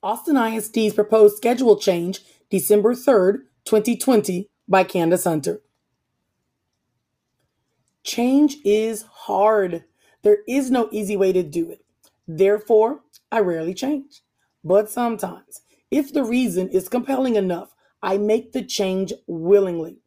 Austin ISD's proposed schedule change, December 3rd, 2020, by Candace Hunter. Change is hard. There is no easy way to do it. Therefore, I rarely change. But sometimes, if the reason is compelling enough, I make the change willingly.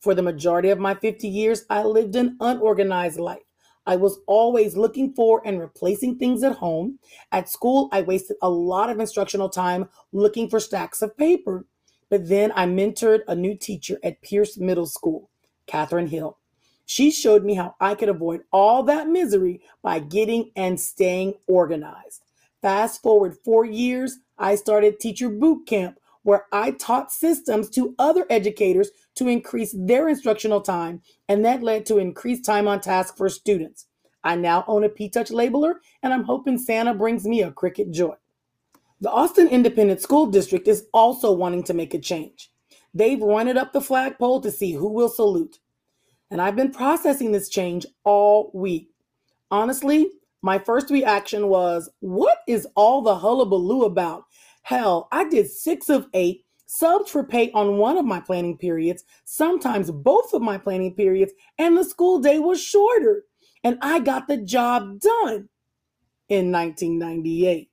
For the majority of my 50 years, I lived an unorganized life. I was always looking for and replacing things at home. At school, I wasted a lot of instructional time looking for stacks of paper. But then I mentored a new teacher at Pierce Middle School, Catherine Hill. She showed me how I could avoid all that misery by getting and staying organized. Fast forward four years, I started Teacher Boot Camp, where I taught systems to other educators to increase their instructional time, and that led to increased time on task for students. I now own a P-Touch labeler, and I'm hoping Santa brings me a Cricut Joy. The Austin Independent School District is also wanting to make a change. They've run it up the flagpole to see who will salute. And I've been processing this change all week. Honestly, my first reaction was, What is all the hullabaloo about? Hell, I did six of eight, subbed for pay on one of my planning periods, sometimes both of my planning periods, and the school day was shorter. And I got the job done in 1998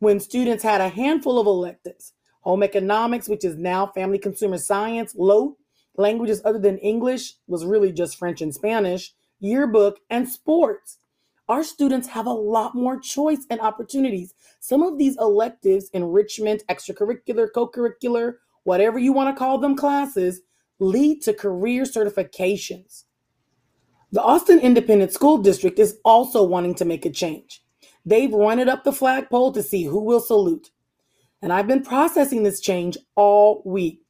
when students had a handful of electives home economics, which is now family consumer science, LOTE, languages other than English was really just French and Spanish, yearbook, and sports. Our students have a lot more choice and opportunities. Some of these electives, enrichment, extracurricular, co curricular, whatever you want to call them classes, lead to career certifications. The Austin Independent School District is also wanting to make a change. They've run it up the flagpole to see who will salute. And I've been processing this change all week.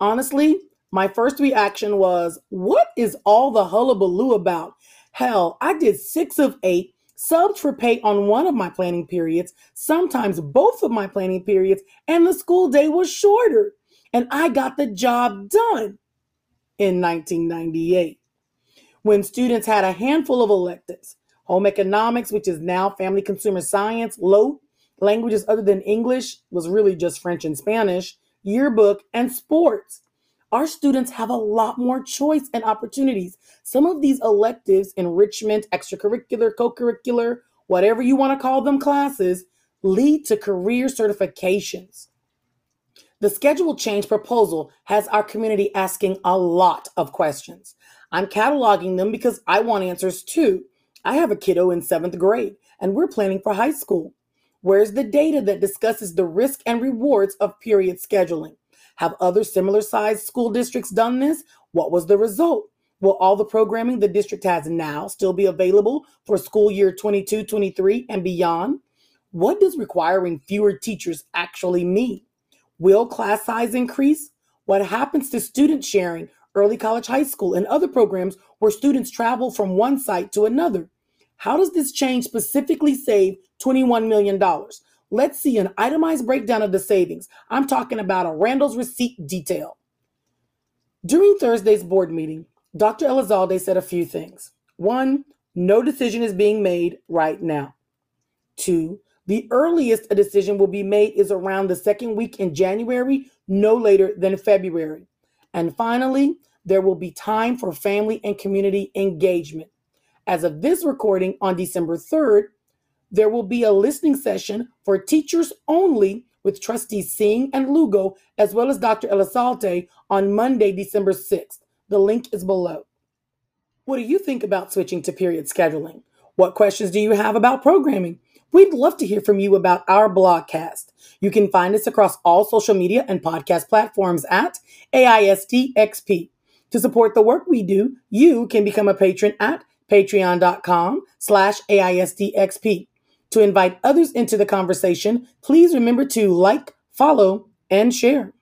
Honestly, my first reaction was, What is all the hullabaloo about? Hell, I did six of eight, subbed for pay on one of my planning periods, sometimes both of my planning periods, and the school day was shorter. And I got the job done in 1998 when students had a handful of electives home economics, which is now family consumer science, LOTE languages other than English was really just French and Spanish, yearbook, and sports. Our students have a lot more choice and opportunities. Some of these electives, enrichment, extracurricular, co curricular, whatever you want to call them classes, lead to career certifications. The schedule change proposal has our community asking a lot of questions. I'm cataloging them because I want answers too. I have a kiddo in seventh grade, and we're planning for high school. Where's the data that discusses the risk and rewards of period scheduling? Have other similar sized school districts done this? What was the result? Will all the programming the district has now still be available for school year 22 23 and beyond? What does requiring fewer teachers actually mean? Will class size increase? What happens to student sharing early college, high school, and other programs where students travel from one site to another. How does this change specifically save $21 million? Let's see an itemized breakdown of the savings. I'm talking about a Randall's receipt detail. During Thursday's board meeting, Dr. Elizalde said a few things. One, no decision is being made right now. Two, the earliest a decision will be made is around the second week in January, no later than February. And finally, there will be time for family and community engagement. As of this recording on December 3rd, there will be a listening session for teachers only with trustees Singh and Lugo, as well as Dr. Elizalde on Monday, December 6th. The link is below. What do you think about switching to period scheduling? What questions do you have about programming? We'd love to hear from you about our blogcast. You can find us across all social media and podcast platforms at AISDXP. To support the work we do, you can become a patron at patreon.com slash AISDXP. To invite others into the conversation, please remember to like, follow, and share.